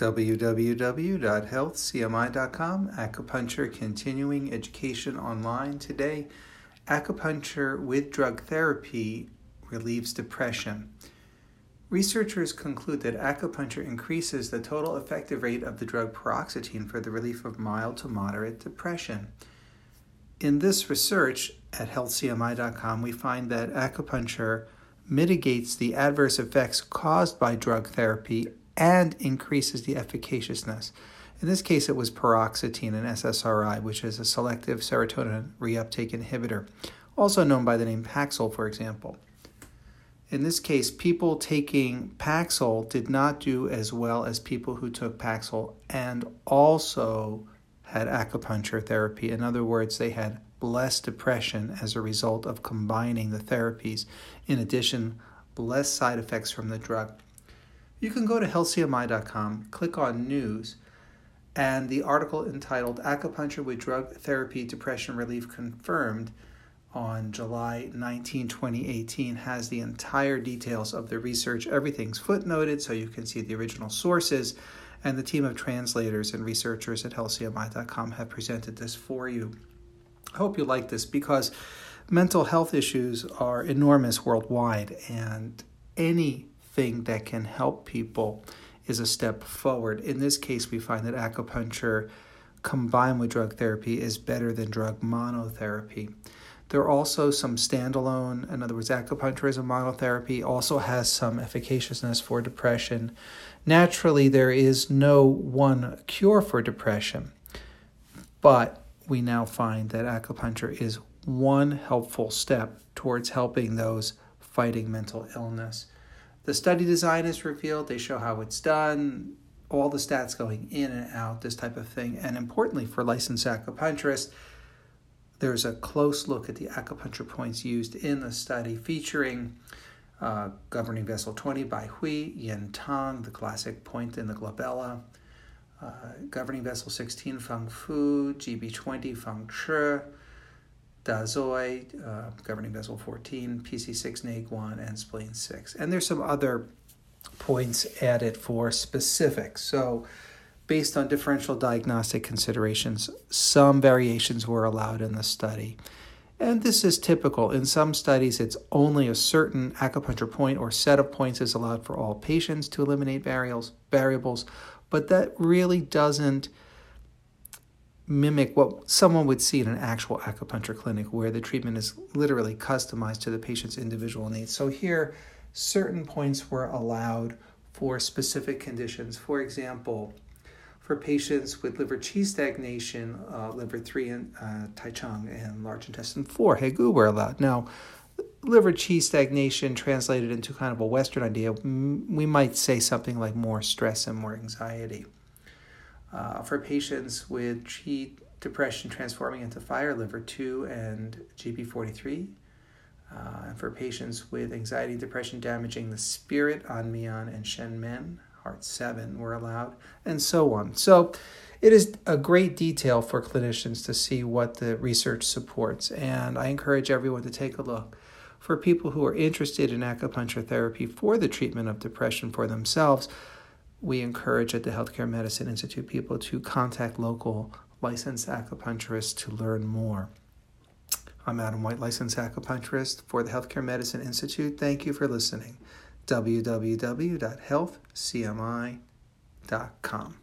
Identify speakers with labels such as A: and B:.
A: www.healthcmi.com, acupuncture continuing education online today. Acupuncture with drug therapy relieves depression. Researchers conclude that acupuncture increases the total effective rate of the drug paroxetine for the relief of mild to moderate depression. In this research at healthcmi.com, we find that acupuncture mitigates the adverse effects caused by drug therapy and increases the efficaciousness. In this case, it was paroxetine, an SSRI, which is a selective serotonin reuptake inhibitor, also known by the name Paxil, for example. In this case, people taking Paxil did not do as well as people who took Paxil and also had acupuncture therapy. In other words, they had less depression as a result of combining the therapies. In addition, less side effects from the drug. You can go to healthcmi.com, click on news, and the article entitled Acupuncture with Drug Therapy Depression Relief Confirmed on July 19, 2018 has the entire details of the research. Everything's footnoted so you can see the original sources, and the team of translators and researchers at healthcmi.com have presented this for you. I hope you like this because mental health issues are enormous worldwide, and anything that can help people is a step forward. In this case, we find that acupuncture combined with drug therapy is better than drug monotherapy. There are also some standalone, in other words, acupuncture as a monotherapy also has some efficaciousness for depression. Naturally, there is no one cure for depression, but we now find that acupuncture is one helpful step towards helping those fighting mental illness. The study design is revealed, they show how it's done, all the stats going in and out, this type of thing. And importantly, for licensed acupuncturists, there's a close look at the acupuncture points used in the study, featuring uh, governing vessel 20 Bai Hui, Yin Tang, the classic point in the glabella, uh, governing vessel 16 Feng Fu, GB20 Feng Chi, Dazhui, uh, governing vessel 14, PC6 Neiguan, and spleen 6. And there's some other points added for specifics. So, based on differential diagnostic considerations, some variations were allowed in the study. And this is typical. In some studies, it's only a certain acupuncture point or set of points is allowed for all patients to eliminate variables, variables, but that really doesn't mimic what someone would see in an actual acupuncture clinic where the treatment is literally customized to the patient's individual needs. So here, certain points were allowed for specific conditions. For example, for patients with liver qi stagnation, uh, liver 3 and uh, Tai Chong, and large intestine 4, Hegu were allowed. Now, liver qi stagnation translated into kind of a Western idea, we might say something like more stress and more anxiety. Uh, for patients with qi depression transforming into fire, liver 2 and GB43. Uh, and for patients with anxiety and depression damaging the spirit, Anmian and Shenmen, heart 7 were allowed, and so on. So it is a great detail for clinicians to see what the research supports, and I encourage everyone to take a look. For people who are interested in acupuncture therapy for the treatment of depression for themselves, we encourage at the Healthcare Medicine Institute people to contact local licensed acupuncturists to learn more. I'm Adam White, licensed acupuncturist for the Healthcare Medicine Institute. Thank you for listening. www.healthcmi.com.